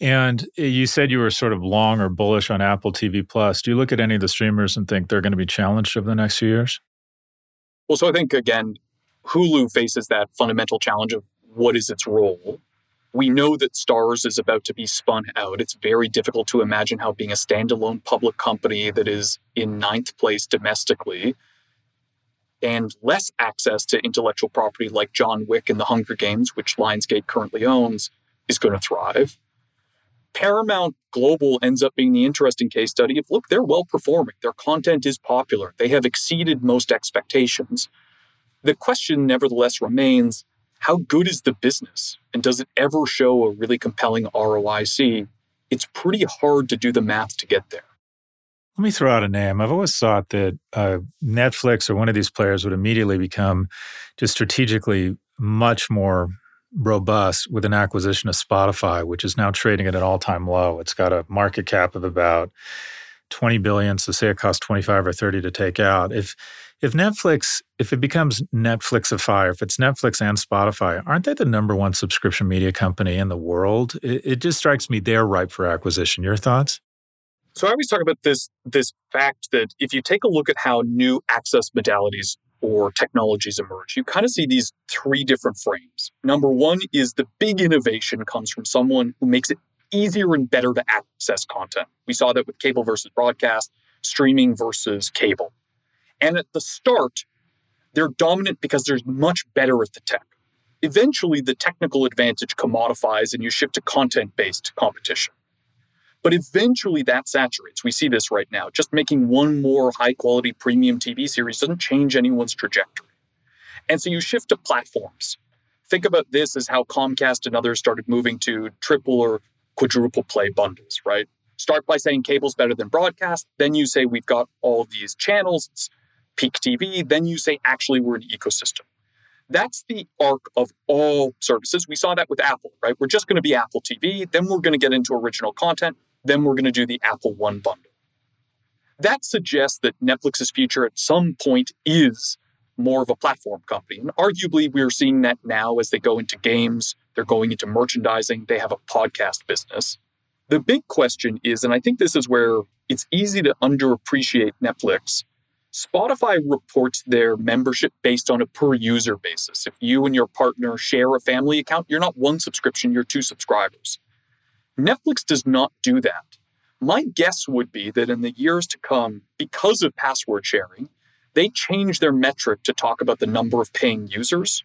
Speaker 1: And eh, you said you were sort of long or bullish on Apple TV Plus. Do you look at any of the streamers and think they're going to be challenged over the next few years?
Speaker 2: Well, so I think again, Hulu faces that fundamental challenge of what is its role. We know that Starz is about to be spun out. It's very difficult to imagine how being a standalone public company that is in ninth place domestically and less access to intellectual property like John Wick and the Hunger Games, which Lionsgate currently owns, is going to thrive. Paramount Global ends up being the interesting case study of look, they're well performing. Their content is popular. They have exceeded most expectations. The question, nevertheless, remains how good is the business? And does it ever show a really compelling ROIC? It's pretty hard to do the math to get there.
Speaker 1: Let me throw out a name. I've always thought that uh, Netflix or one of these players would immediately become just strategically much more robust with an acquisition of Spotify, which is now trading at an all-time low. It's got a market cap of about 20 billion. So say it costs 25 or 30 to take out. If if Netflix, if it becomes Netflixify, if it's Netflix and Spotify, aren't they the number one subscription media company in the world? It, it just strikes me they're ripe for acquisition. Your thoughts?
Speaker 2: So I always talk about this this fact that if you take a look at how new access modalities or technologies emerge, you kind of see these three different frames. Number one is the big innovation comes from someone who makes it easier and better to access content. We saw that with cable versus broadcast, streaming versus cable. And at the start, they're dominant because they're much better at the tech. Eventually, the technical advantage commodifies and you shift to content based competition. But eventually that saturates. We see this right now. Just making one more high quality premium TV series doesn't change anyone's trajectory. And so you shift to platforms. Think about this as how Comcast and others started moving to triple or quadruple play bundles, right? Start by saying cable's better than broadcast. Then you say we've got all these channels, peak TV. Then you say actually we're an ecosystem. That's the arc of all services. We saw that with Apple, right? We're just going to be Apple TV. Then we're going to get into original content. Then we're going to do the Apple One bundle. That suggests that Netflix's future at some point is more of a platform company. And arguably, we're seeing that now as they go into games, they're going into merchandising, they have a podcast business. The big question is, and I think this is where it's easy to underappreciate Netflix. Spotify reports their membership based on a per user basis. If you and your partner share a family account, you're not one subscription, you're two subscribers. Netflix does not do that. My guess would be that in the years to come, because of password sharing, they change their metric to talk about the number of paying users.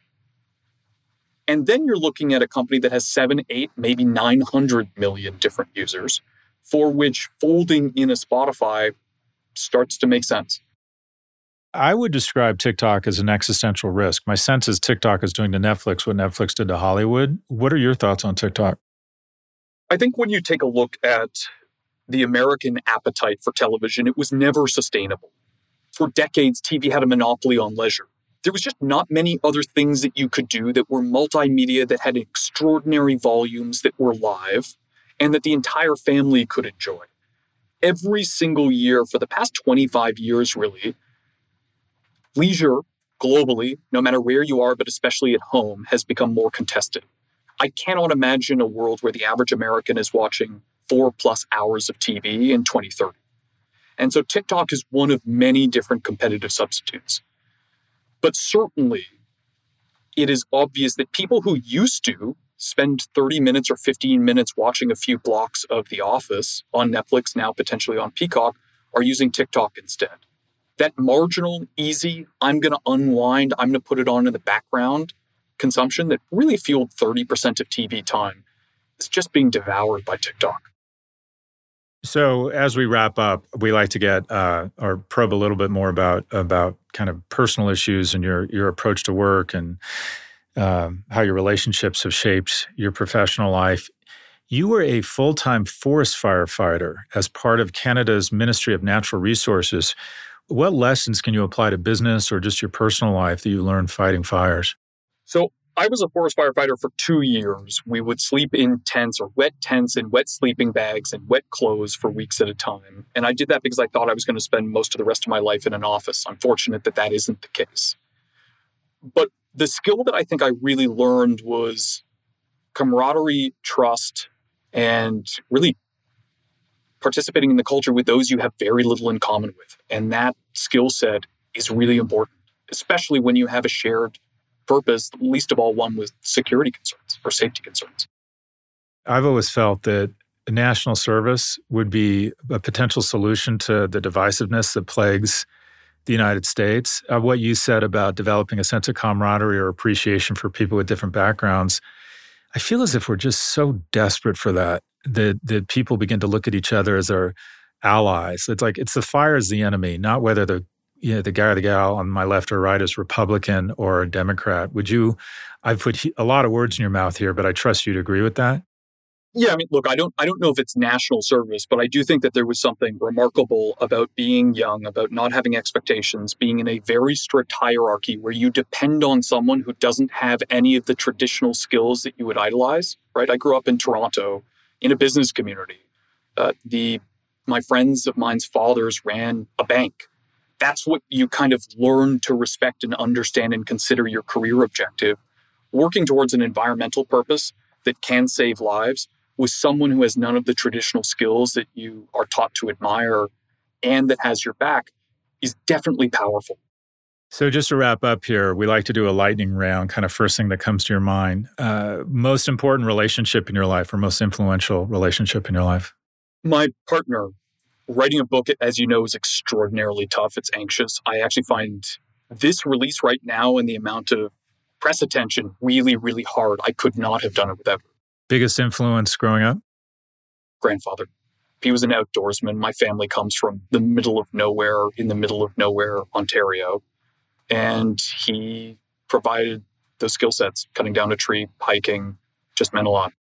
Speaker 2: And then you're looking at a company that has seven, eight, maybe 900 million different users, for which folding in a Spotify starts to make sense.
Speaker 1: I would describe TikTok as an existential risk. My sense is TikTok is doing to Netflix what Netflix did to Hollywood. What are your thoughts on TikTok?
Speaker 2: I think when you take a look at the American appetite for television, it was never sustainable. For decades, TV had a monopoly on leisure. There was just not many other things that you could do that were multimedia, that had extraordinary volumes, that were live, and that the entire family could enjoy. Every single year for the past 25 years, really, Leisure globally, no matter where you are, but especially at home, has become more contested. I cannot imagine a world where the average American is watching four plus hours of TV in 2030. And so TikTok is one of many different competitive substitutes. But certainly, it is obvious that people who used to spend 30 minutes or 15 minutes watching a few blocks of The Office on Netflix, now potentially on Peacock, are using TikTok instead that marginal, easy, I'm going to unwind, I'm going to put it on in the background consumption that really fueled 30% of TV time is just being devoured by TikTok.
Speaker 1: So as we wrap up, we like to get uh, or probe a little bit more about about kind of personal issues and your your approach to work and uh, how your relationships have shaped your professional life. You were a full time forest firefighter as part of Canada's Ministry of Natural Resources. What lessons can you apply to business or just your personal life that you learned fighting fires?
Speaker 2: So, I was a forest firefighter for two years. We would sleep in tents or wet tents and wet sleeping bags and wet clothes for weeks at a time. And I did that because I thought I was going to spend most of the rest of my life in an office. I'm fortunate that that isn't the case. But the skill that I think I really learned was camaraderie, trust, and really participating in the culture with those you have very little in common with. And that skill set is really important, especially when you have a shared purpose, least of all one with security concerns or safety concerns.
Speaker 1: I've always felt that national service would be a potential solution to the divisiveness that plagues the United States. Uh, what you said about developing a sense of camaraderie or appreciation for people with different backgrounds, I feel as if we're just so desperate for that that that people begin to look at each other as our allies. It's like it's the fire is the enemy, not whether the you know, the guy or the gal on my left or right is Republican or Democrat. Would you? I've put a lot of words in your mouth here, but I trust you to agree with that.
Speaker 2: Yeah, I mean, look, I don't, I don't know if it's national service, but I do think that there was something remarkable about being young, about not having expectations, being in a very strict hierarchy where you depend on someone who doesn't have any of the traditional skills that you would idolize. Right? I grew up in Toronto, in a business community. Uh, the my friends of mine's fathers ran a bank. That's what you kind of learn to respect and understand and consider your career objective. Working towards an environmental purpose that can save lives with someone who has none of the traditional skills that you are taught to admire and that has your back is definitely powerful.
Speaker 1: So, just to wrap up here, we like to do a lightning round, kind of first thing that comes to your mind. Uh, most important relationship in your life or most influential relationship in your life?
Speaker 2: My partner. Writing a book, as you know, is extraordinarily tough. It's anxious. I actually find this release right now and the amount of press attention really, really hard. I could not have done it without.
Speaker 1: Biggest influence growing up?
Speaker 2: Grandfather. He was an outdoorsman. My family comes from the middle of nowhere, in the middle of nowhere, Ontario and he provided those skill sets cutting down a tree hiking just meant a lot.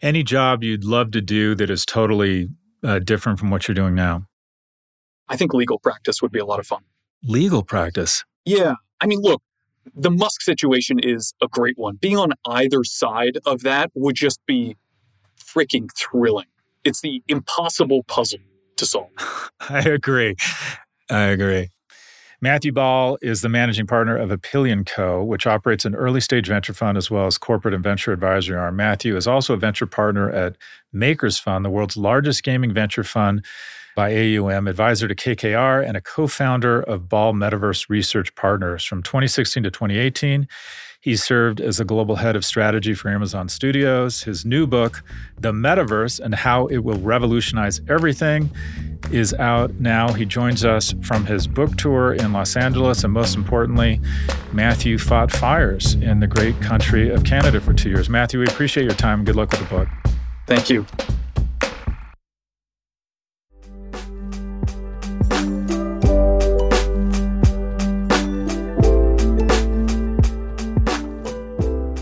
Speaker 1: Any job you'd love to do that is totally uh, different from what you're doing now?
Speaker 2: I think legal practice would be a lot of fun.
Speaker 1: Legal practice?
Speaker 2: Yeah. I mean look the musk situation is a great one. Being on either side of that would just be freaking thrilling. It's the impossible puzzle to solve.
Speaker 1: I agree. I agree Matthew Ball is the managing partner of Epyllion Co., which operates an early stage venture fund as well as corporate and venture advisory arm. Matthew is also a venture partner at Makers Fund, the world's largest gaming venture fund by AUM, advisor to KKR, and a co founder of Ball Metaverse Research Partners. From 2016 to 2018, he served as a global head of strategy for Amazon Studios. His new book, The Metaverse and How It Will Revolutionize Everything, is out now. He joins us from his book tour in Los Angeles. And most importantly, Matthew fought fires in the great country of Canada for two years. Matthew, we appreciate your time. Good luck with the book.
Speaker 2: Thank you.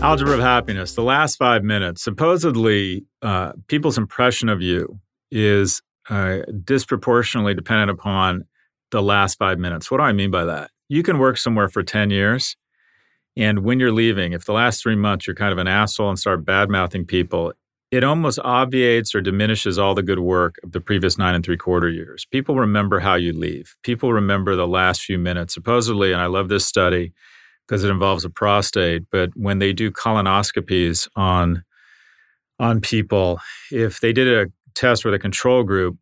Speaker 1: Algebra of Happiness, the last five minutes. Supposedly, uh, people's impression of you is uh, disproportionately dependent upon the last five minutes. What do I mean by that? You can work somewhere for 10 years, and when you're leaving, if the last three months you're kind of an asshole and start bad mouthing people, it almost obviates or diminishes all the good work of the previous nine and three quarter years. People remember how you leave. People remember the last few minutes. Supposedly, and I love this study because it involves a prostate, but when they do colonoscopies on on people, if they did a test with a control group,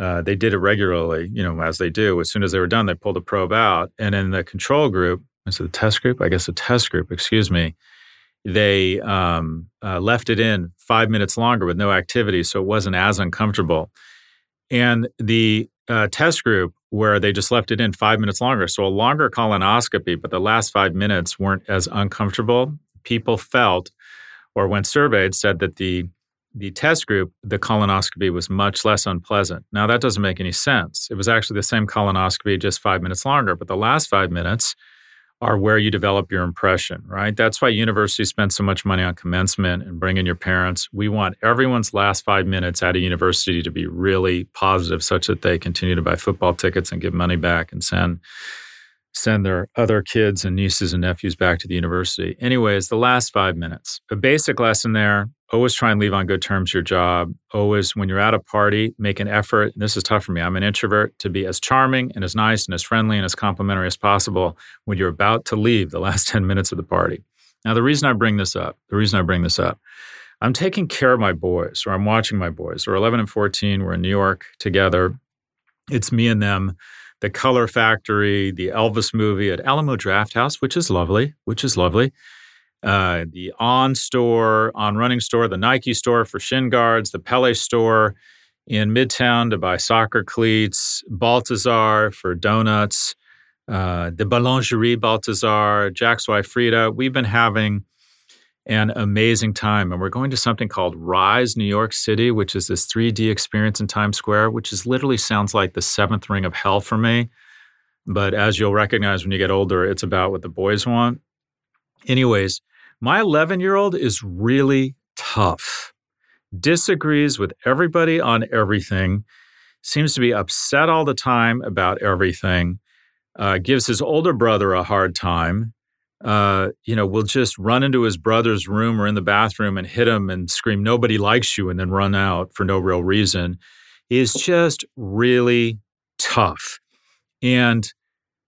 Speaker 1: uh, they did it regularly, you know, as they do. As soon as they were done, they pulled the probe out. And in the control group, is it the test group? I guess the test group, excuse me, they um, uh, left it in five minutes longer with no activity. So it wasn't as uncomfortable. And the uh, test group, where they just left it in five minutes longer, so a longer colonoscopy, but the last five minutes weren't as uncomfortable, people felt, or when surveyed, said that the the test group, the colonoscopy was much less unpleasant. Now, that doesn't make any sense. It was actually the same colonoscopy, just five minutes longer, but the last five minutes are where you develop your impression, right? That's why universities spend so much money on commencement and bringing your parents. We want everyone's last five minutes at a university to be really positive, such that they continue to buy football tickets and give money back and send send their other kids and nieces and nephews back to the university. Anyways, the last five minutes. A basic lesson there always try and leave on good terms your job. Always, when you're at a party, make an effort. this is tough for me. I'm an introvert to be as charming and as nice and as friendly and as complimentary as possible when you're about to leave the last 10 minutes of the party. Now, the reason I bring this up, the reason I bring this up, I'm taking care of my boys or I'm watching my boys. They're 11 and 14. We're in New York together. It's me and them the Color Factory, the Elvis movie at Alamo Drafthouse, which is lovely, which is lovely. Uh, the On store, On Running store, the Nike store for shin guards, the Pele store in Midtown to buy soccer cleats, Balthazar for donuts, uh, the Boulangerie Balthazar, Jack's wife Freda. We've been having an amazing time. And we're going to something called Rise New York City, which is this 3D experience in Times Square, which is literally sounds like the seventh ring of hell for me. But as you'll recognize when you get older, it's about what the boys want. Anyways, my 11 year old is really tough, disagrees with everybody on everything, seems to be upset all the time about everything, uh, gives his older brother a hard time uh, you know, will just run into his brother's room or in the bathroom and hit him and scream, nobody likes you, and then run out for no real reason is just really tough. And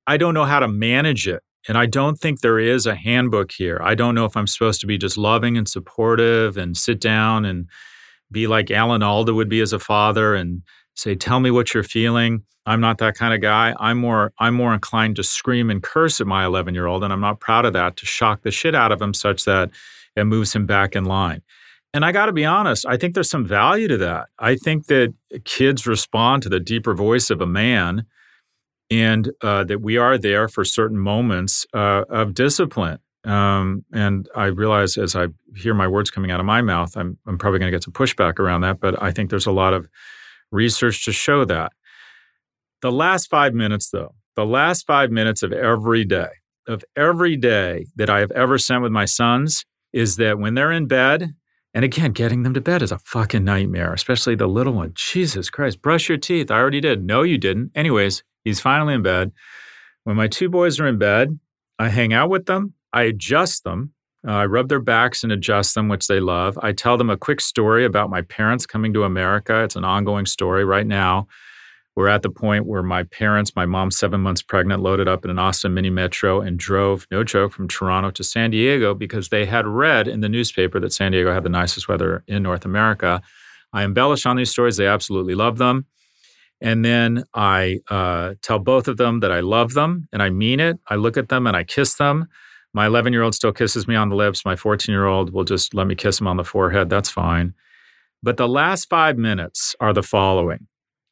Speaker 1: I don't know how to manage it. And I don't think there is a handbook here. I don't know if I'm supposed to be just loving and supportive and sit down and be like Alan Alda would be as a father and say, tell me what you're feeling. I'm not that kind of guy. I'm more I'm more inclined to scream and curse at my 11 year old, and I'm not proud of that. To shock the shit out of him such that it moves him back in line. And I got to be honest, I think there's some value to that. I think that kids respond to the deeper voice of a man, and uh, that we are there for certain moments uh, of discipline. Um, and I realize as I hear my words coming out of my mouth, I'm, I'm probably going to get some pushback around that. But I think there's a lot of research to show that. The last five minutes, though, the last five minutes of every day, of every day that I have ever spent with my sons is that when they're in bed, and again, getting them to bed is a fucking nightmare, especially the little one. Jesus Christ, brush your teeth. I already did. No, you didn't. Anyways, he's finally in bed. When my two boys are in bed, I hang out with them, I adjust them, uh, I rub their backs and adjust them, which they love. I tell them a quick story about my parents coming to America. It's an ongoing story right now. We're at the point where my parents, my mom, seven months pregnant, loaded up in an Austin mini metro and drove, no joke, from Toronto to San Diego because they had read in the newspaper that San Diego had the nicest weather in North America. I embellish on these stories. They absolutely love them. And then I uh, tell both of them that I love them and I mean it. I look at them and I kiss them. My 11 year old still kisses me on the lips. My 14 year old will just let me kiss him on the forehead. That's fine. But the last five minutes are the following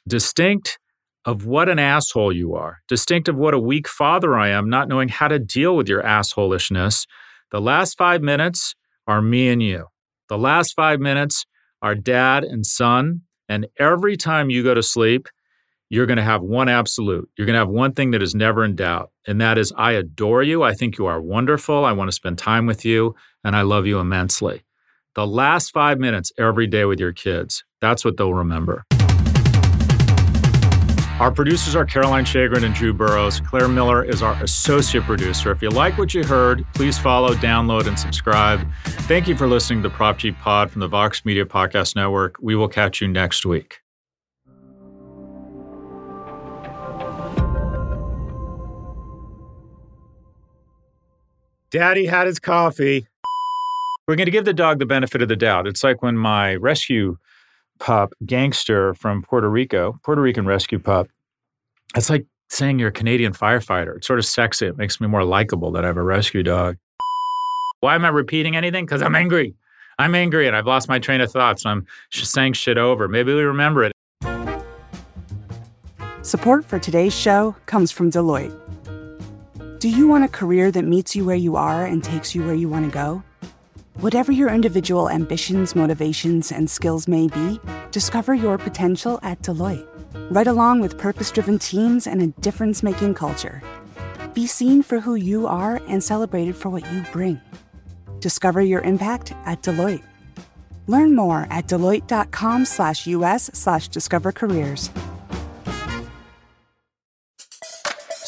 Speaker 1: distinct of what an asshole you are, distinct of what a weak father I am, not knowing how to deal with your assholishness. The last five minutes are me and you. The last five minutes are dad and son. And every time you go to sleep, you're going to have one absolute. You're going to have one thing that is never in doubt. And that is, I adore you. I think you are wonderful. I want to spend time with you. And I love you immensely. The last five minutes every day with your kids, that's what they'll remember. Our producers are Caroline Shagrin and Drew Burrows. Claire Miller is our associate producer. If you like what you heard, please follow, download, and subscribe. Thank you for listening to Prop G Pod from the Vox Media Podcast Network. We will catch you next week. Daddy had his coffee. We're going to give the dog the benefit of the doubt. It's like when my rescue pup, Gangster from Puerto Rico, Puerto Rican rescue pup, it's like saying you're a Canadian firefighter. It's sort of sexy. It makes me more likable that I have a rescue dog. Why am I repeating anything? Because I'm angry. I'm angry and I've lost my train of thoughts. I'm just saying shit over. Maybe we remember it.
Speaker 3: Support for today's show comes from Deloitte. Do you want a career that meets you where you are and takes you where you want to go? Whatever your individual ambitions, motivations, and skills may be, discover your potential at Deloitte. Right along with purpose driven teams and a difference making culture. Be seen for who you are and celebrated for what you bring. Discover your impact at Deloitte. Learn more at deloitte.com